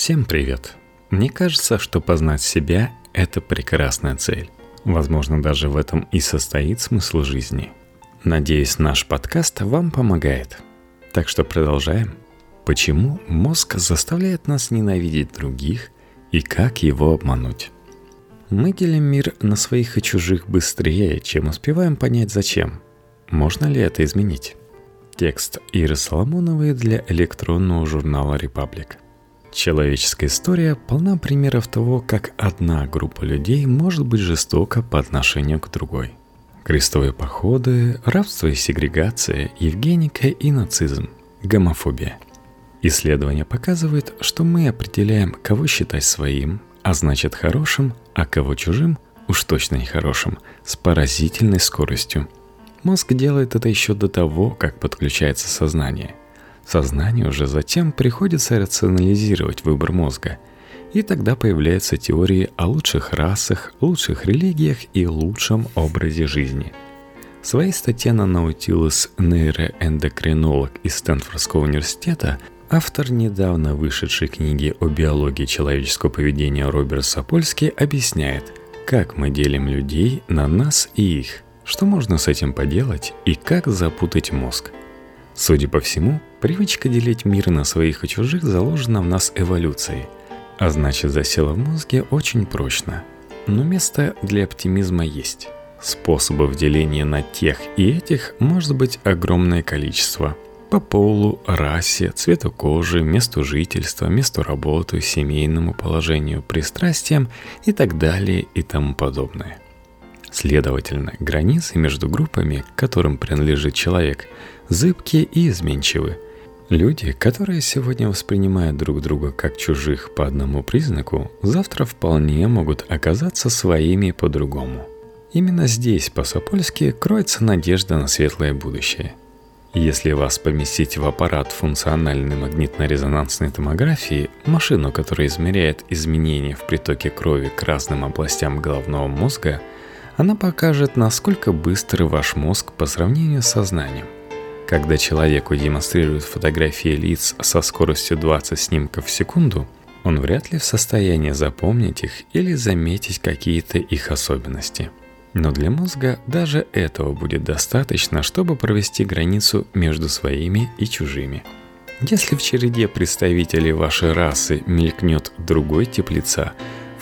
Всем привет! Мне кажется, что познать себя – это прекрасная цель. Возможно, даже в этом и состоит смысл жизни. Надеюсь, наш подкаст вам помогает. Так что продолжаем. Почему мозг заставляет нас ненавидеть других и как его обмануть? Мы делим мир на своих и чужих быстрее, чем успеваем понять зачем. Можно ли это изменить? Текст Иры Соломоновой для электронного журнала «Репаблик». Человеческая история полна примеров того, как одна группа людей может быть жестока по отношению к другой. Крестовые походы, рабство и сегрегация, евгеника и нацизм, гомофобия. Исследования показывают, что мы определяем, кого считать своим, а значит хорошим, а кого чужим, уж точно нехорошим, с поразительной скоростью. Мозг делает это еще до того, как подключается сознание. Сознанию уже затем приходится рационализировать выбор мозга. И тогда появляются теории о лучших расах, лучших религиях и лучшем образе жизни. В своей статье на Nautilus нейроэндокринолог из Стэнфордского университета автор недавно вышедшей книги о биологии человеческого поведения Роберт Сапольский объясняет, как мы делим людей на нас и их, что можно с этим поделать и как запутать мозг – Судя по всему, привычка делить мир на своих и чужих заложена в нас эволюцией, а значит засела в мозге очень прочно. Но место для оптимизма есть. Способов деления на тех и этих может быть огромное количество. По полу, расе, цвету кожи, месту жительства, месту работы, семейному положению, пристрастиям и так далее и тому подобное. Следовательно, границы между группами, которым принадлежит человек – зыбкие и изменчивы. Люди, которые сегодня воспринимают друг друга как чужих по одному признаку, завтра вполне могут оказаться своими по-другому. Именно здесь, по-сапольски, кроется надежда на светлое будущее. Если вас поместить в аппарат функциональной магнитно-резонансной томографии, машину, которая измеряет изменения в притоке крови к разным областям головного мозга, она покажет, насколько быстро ваш мозг по сравнению с сознанием. Когда человеку демонстрируют фотографии лиц со скоростью 20 снимков в секунду, он вряд ли в состоянии запомнить их или заметить какие-то их особенности. Но для мозга даже этого будет достаточно, чтобы провести границу между своими и чужими. Если в череде представителей вашей расы мелькнет другой тип лица,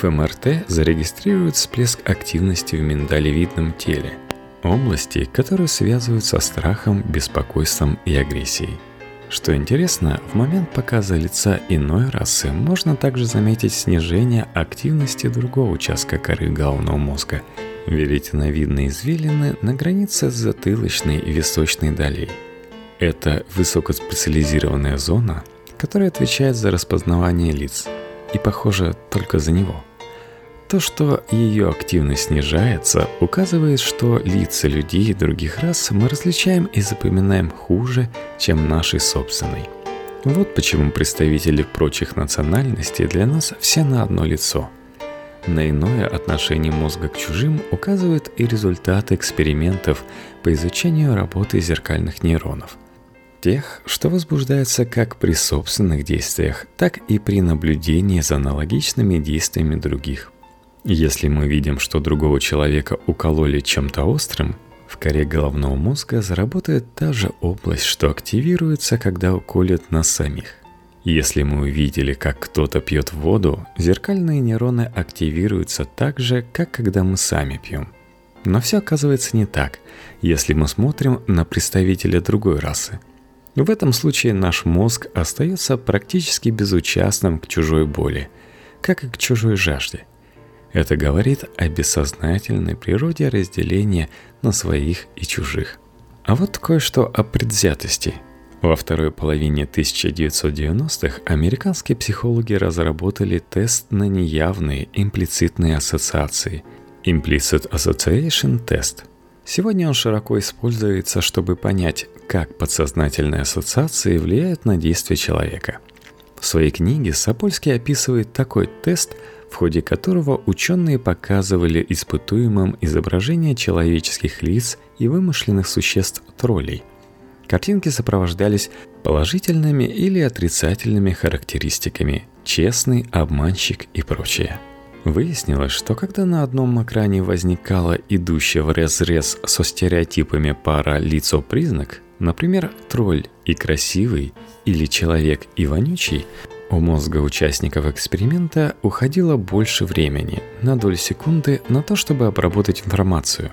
в МРТ зарегистрирует всплеск активности в миндалевидном теле – области, которые связывают со страхом, беспокойством и агрессией. Что интересно, в момент показа лица иной расы можно также заметить снижение активности другого участка коры головного мозга – веретеновидные извилины на границе затылочной и височной долей. Это высокоспециализированная зона, которая отвечает за распознавание лиц, и похоже только за него – то, что ее активность снижается, указывает, что лица людей других рас мы различаем и запоминаем хуже, чем наши собственные. Вот почему представители прочих национальностей для нас все на одно лицо. На иное отношение мозга к чужим указывают и результаты экспериментов по изучению работы зеркальных нейронов. Тех, что возбуждаются как при собственных действиях, так и при наблюдении за аналогичными действиями других – если мы видим, что другого человека укололи чем-то острым, в коре головного мозга заработает та же область, что активируется, когда уколят нас самих. Если мы увидели, как кто-то пьет воду, зеркальные нейроны активируются так же, как когда мы сами пьем. Но все оказывается не так, если мы смотрим на представителя другой расы. В этом случае наш мозг остается практически безучастным к чужой боли, как и к чужой жажде – это говорит о бессознательной природе разделения на своих и чужих. А вот кое-что о предвзятости. Во второй половине 1990-х американские психологи разработали тест на неявные имплицитные ассоциации – Implicit Association Test. Сегодня он широко используется, чтобы понять, как подсознательные ассоциации влияют на действия человека. В своей книге Сапольский описывает такой тест – в ходе которого ученые показывали испытуемым изображения человеческих лиц и вымышленных существ троллей. Картинки сопровождались положительными или отрицательными характеристиками «честный», «обманщик» и прочее. Выяснилось, что когда на одном экране возникала идущая в разрез со стереотипами пара лицо-признак, например, тролль и красивый или человек и вонючий, у мозга участников эксперимента уходило больше времени, на долю секунды, на то, чтобы обработать информацию.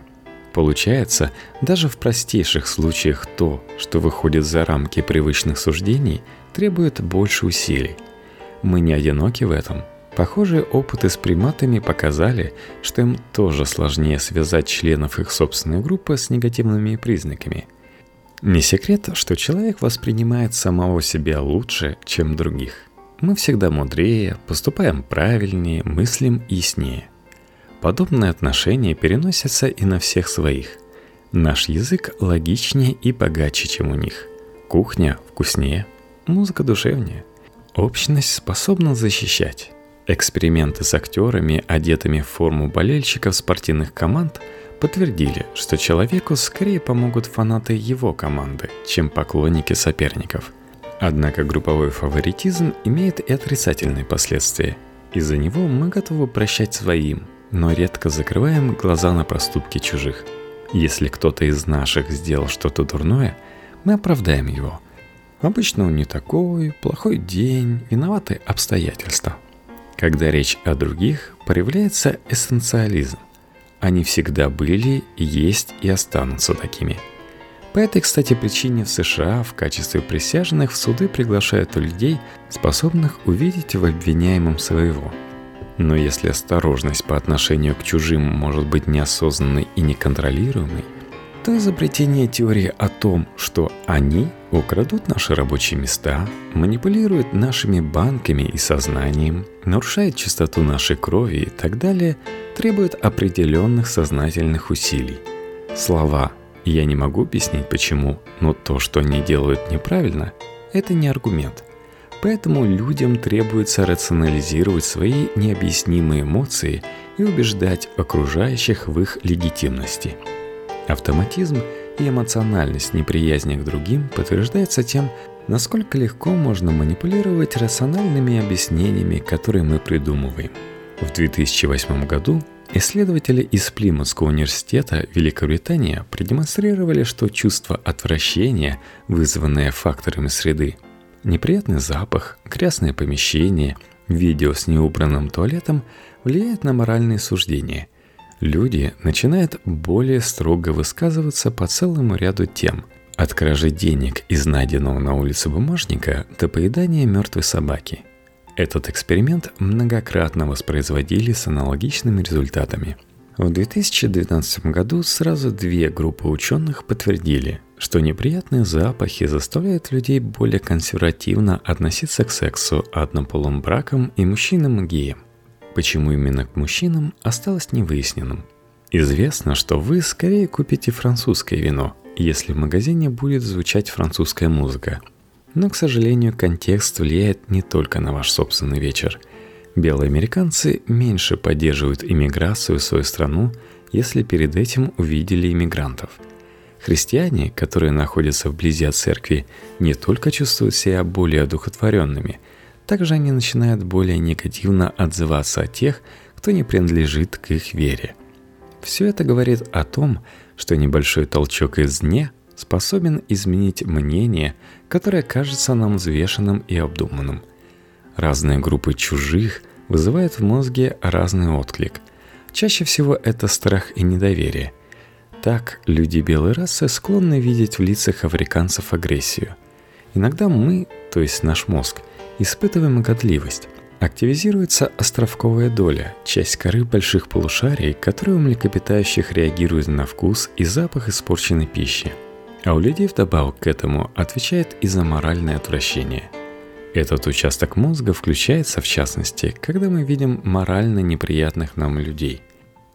Получается, даже в простейших случаях то, что выходит за рамки привычных суждений, требует больше усилий. Мы не одиноки в этом. Похожие опыты с приматами показали, что им тоже сложнее связать членов их собственной группы с негативными признаками. Не секрет, что человек воспринимает самого себя лучше, чем других – мы всегда мудрее, поступаем правильнее, мыслим яснее. Подобные отношения переносятся и на всех своих. Наш язык логичнее и богаче, чем у них. Кухня вкуснее, музыка душевнее. Общность способна защищать. Эксперименты с актерами, одетыми в форму болельщиков спортивных команд, подтвердили, что человеку скорее помогут фанаты его команды, чем поклонники соперников – Однако групповой фаворитизм имеет и отрицательные последствия. Из-за него мы готовы прощать своим, но редко закрываем глаза на проступки чужих. Если кто-то из наших сделал что-то дурное, мы оправдаем его. Обычно он не такой, плохой день, виноваты обстоятельства. Когда речь о других, проявляется эссенциализм. Они всегда были, есть и останутся такими – по этой, кстати, причине в США в качестве присяжных в суды приглашают людей, способных увидеть в обвиняемом своего. Но если осторожность по отношению к чужим может быть неосознанной и неконтролируемой, то изобретение теории о том, что они украдут наши рабочие места, манипулируют нашими банками и сознанием, нарушают чистоту нашей крови и так далее, требует определенных сознательных усилий. Слова я не могу объяснить почему, но то, что они делают неправильно, это не аргумент. Поэтому людям требуется рационализировать свои необъяснимые эмоции и убеждать окружающих в их легитимности. Автоматизм и эмоциональность неприязни к другим подтверждается тем, насколько легко можно манипулировать рациональными объяснениями, которые мы придумываем. В 2008 году Исследователи из Плимутского университета Великобритания продемонстрировали, что чувство отвращения, вызванное факторами среды, неприятный запах, грязное помещение, видео с неубранным туалетом влияет на моральные суждения. Люди начинают более строго высказываться по целому ряду тем, от кражи денег из найденного на улице бумажника до поедания мертвой собаки – этот эксперимент многократно воспроизводили с аналогичными результатами. В 2012 году сразу две группы ученых подтвердили, что неприятные запахи заставляют людей более консервативно относиться к сексу, однополым бракам и мужчинам и геям. Почему именно к мужчинам осталось невыясненным. Известно, что вы скорее купите французское вино, если в магазине будет звучать французская музыка – но, к сожалению, контекст влияет не только на ваш собственный вечер. Белые американцы меньше поддерживают иммиграцию в свою страну, если перед этим увидели иммигрантов. Христиане, которые находятся вблизи от церкви, не только чувствуют себя более одухотворенными, также они начинают более негативно отзываться о тех, кто не принадлежит к их вере. Все это говорит о том, что небольшой толчок извне способен изменить мнение, которое кажется нам взвешенным и обдуманным. Разные группы чужих вызывают в мозге разный отклик. Чаще всего это страх и недоверие. Так люди белой расы склонны видеть в лицах африканцев агрессию. Иногда мы, то есть наш мозг, испытываем годливость. Активизируется островковая доля, часть коры больших полушарий, которые у млекопитающих реагируют на вкус и запах испорченной пищи – а у людей вдобавок к этому отвечает и за моральное отвращение. Этот участок мозга включается в частности, когда мы видим морально неприятных нам людей.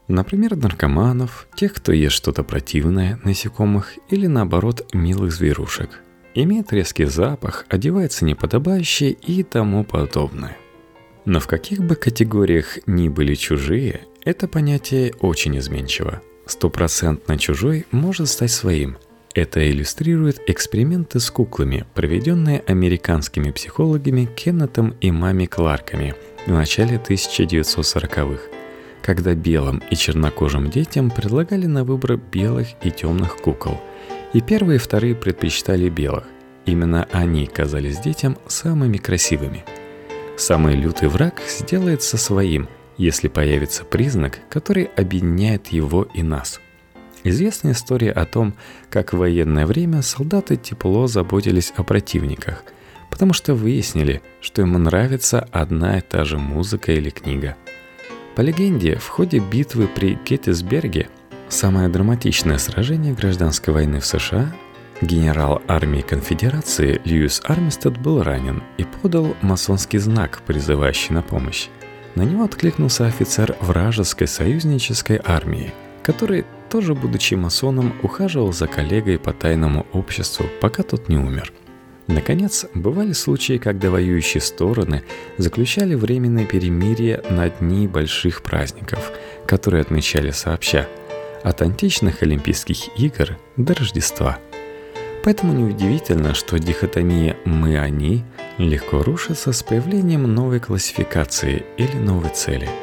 Например, наркоманов, тех, кто ест что-то противное, насекомых или наоборот милых зверушек. Имеет резкий запах, одевается неподобающе и тому подобное. Но в каких бы категориях ни были чужие, это понятие очень изменчиво. Стопроцентно чужой может стать своим – Это иллюстрирует эксперименты с куклами, проведенные американскими психологами Кеннетом и Мами Кларками в начале 1940-х, когда белым и чернокожим детям предлагали на выбор белых и темных кукол. И первые и вторые предпочитали белых. Именно они казались детям самыми красивыми. Самый лютый враг сделается своим, если появится признак, который объединяет его и нас – Известна история о том, как в военное время солдаты тепло заботились о противниках, потому что выяснили, что им нравится одна и та же музыка или книга. По легенде, в ходе битвы при Геттисберге, самое драматичное сражение гражданской войны в США, генерал армии конфедерации Льюис Армистед был ранен и подал масонский знак, призывающий на помощь. На него откликнулся офицер вражеской союзнической армии, который тоже, будучи масоном, ухаживал за коллегой по тайному обществу, пока тот не умер. Наконец, бывали случаи, когда воюющие стороны заключали временное перемирие на дни больших праздников, которые отмечали сообща, от античных Олимпийских игр до Рождества. Поэтому неудивительно, что дихотомия «мы-они» легко рушится с появлением новой классификации или новой цели –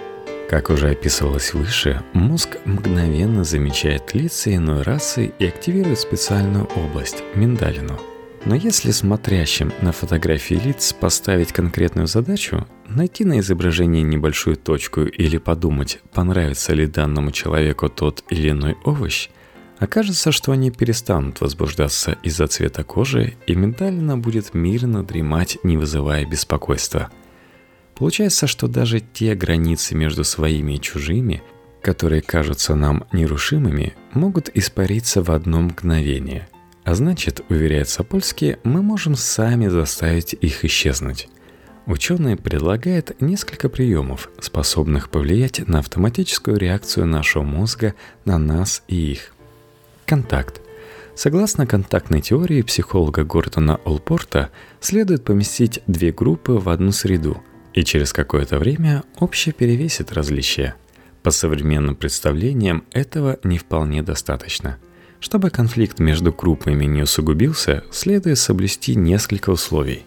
как уже описывалось выше, мозг мгновенно замечает лица иной расы и активирует специальную область – миндалину. Но если смотрящим на фотографии лиц поставить конкретную задачу, найти на изображении небольшую точку или подумать, понравится ли данному человеку тот или иной овощ, окажется, что они перестанут возбуждаться из-за цвета кожи, и миндалина будет мирно дремать, не вызывая беспокойства – Получается, что даже те границы между своими и чужими, которые кажутся нам нерушимыми, могут испариться в одно мгновение. А значит, уверяет Сапольский, мы можем сами заставить их исчезнуть. Ученые предлагают несколько приемов, способных повлиять на автоматическую реакцию нашего мозга на нас и их. Контакт. Согласно контактной теории психолога Гордона Олпорта, следует поместить две группы в одну среду – и через какое-то время общее перевесит различия. По современным представлениям этого не вполне достаточно. Чтобы конфликт между группами не усугубился, следует соблюсти несколько условий.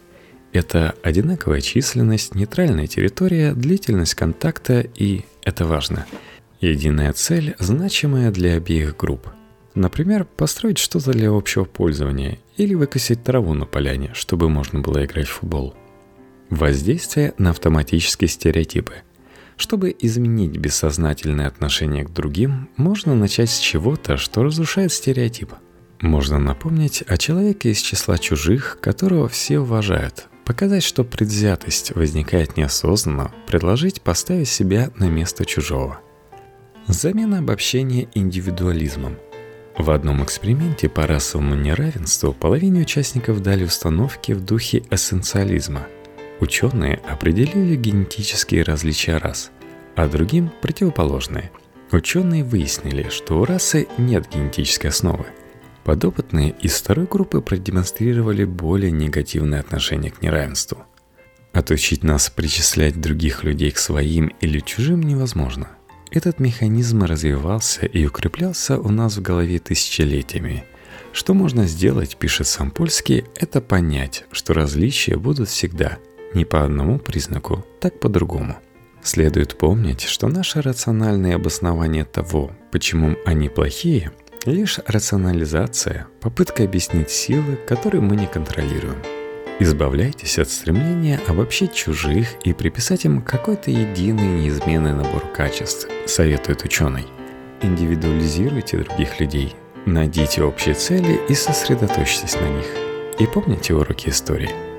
Это одинаковая численность, нейтральная территория, длительность контакта и, это важно, единая цель, значимая для обеих групп. Например, построить что-то для общего пользования или выкосить траву на поляне, чтобы можно было играть в футбол. Воздействие на автоматические стереотипы. Чтобы изменить бессознательное отношение к другим, можно начать с чего-то, что разрушает стереотип. Можно напомнить о человеке из числа чужих, которого все уважают, показать, что предвзятость возникает неосознанно, предложить поставить себя на место чужого. Замена обобщения индивидуализмом. В одном эксперименте по расовому неравенству половине участников дали установки в духе эссенциализма – Ученые определили генетические различия рас, а другим – противоположные. Ученые выяснили, что у расы нет генетической основы. Подопытные из второй группы продемонстрировали более негативное отношение к неравенству. Отучить нас причислять других людей к своим или чужим невозможно. Этот механизм развивался и укреплялся у нас в голове тысячелетиями. Что можно сделать, пишет Сампольский, это понять, что различия будут всегда – не по одному признаку, так по другому. Следует помнить, что наше рациональное обоснование того, почему они плохие, лишь рационализация, попытка объяснить силы, которые мы не контролируем. Избавляйтесь от стремления обобщить чужих и приписать им какой-то единый неизменный набор качеств, советует ученый. Индивидуализируйте других людей, найдите общие цели и сосредоточьтесь на них. И помните уроки истории –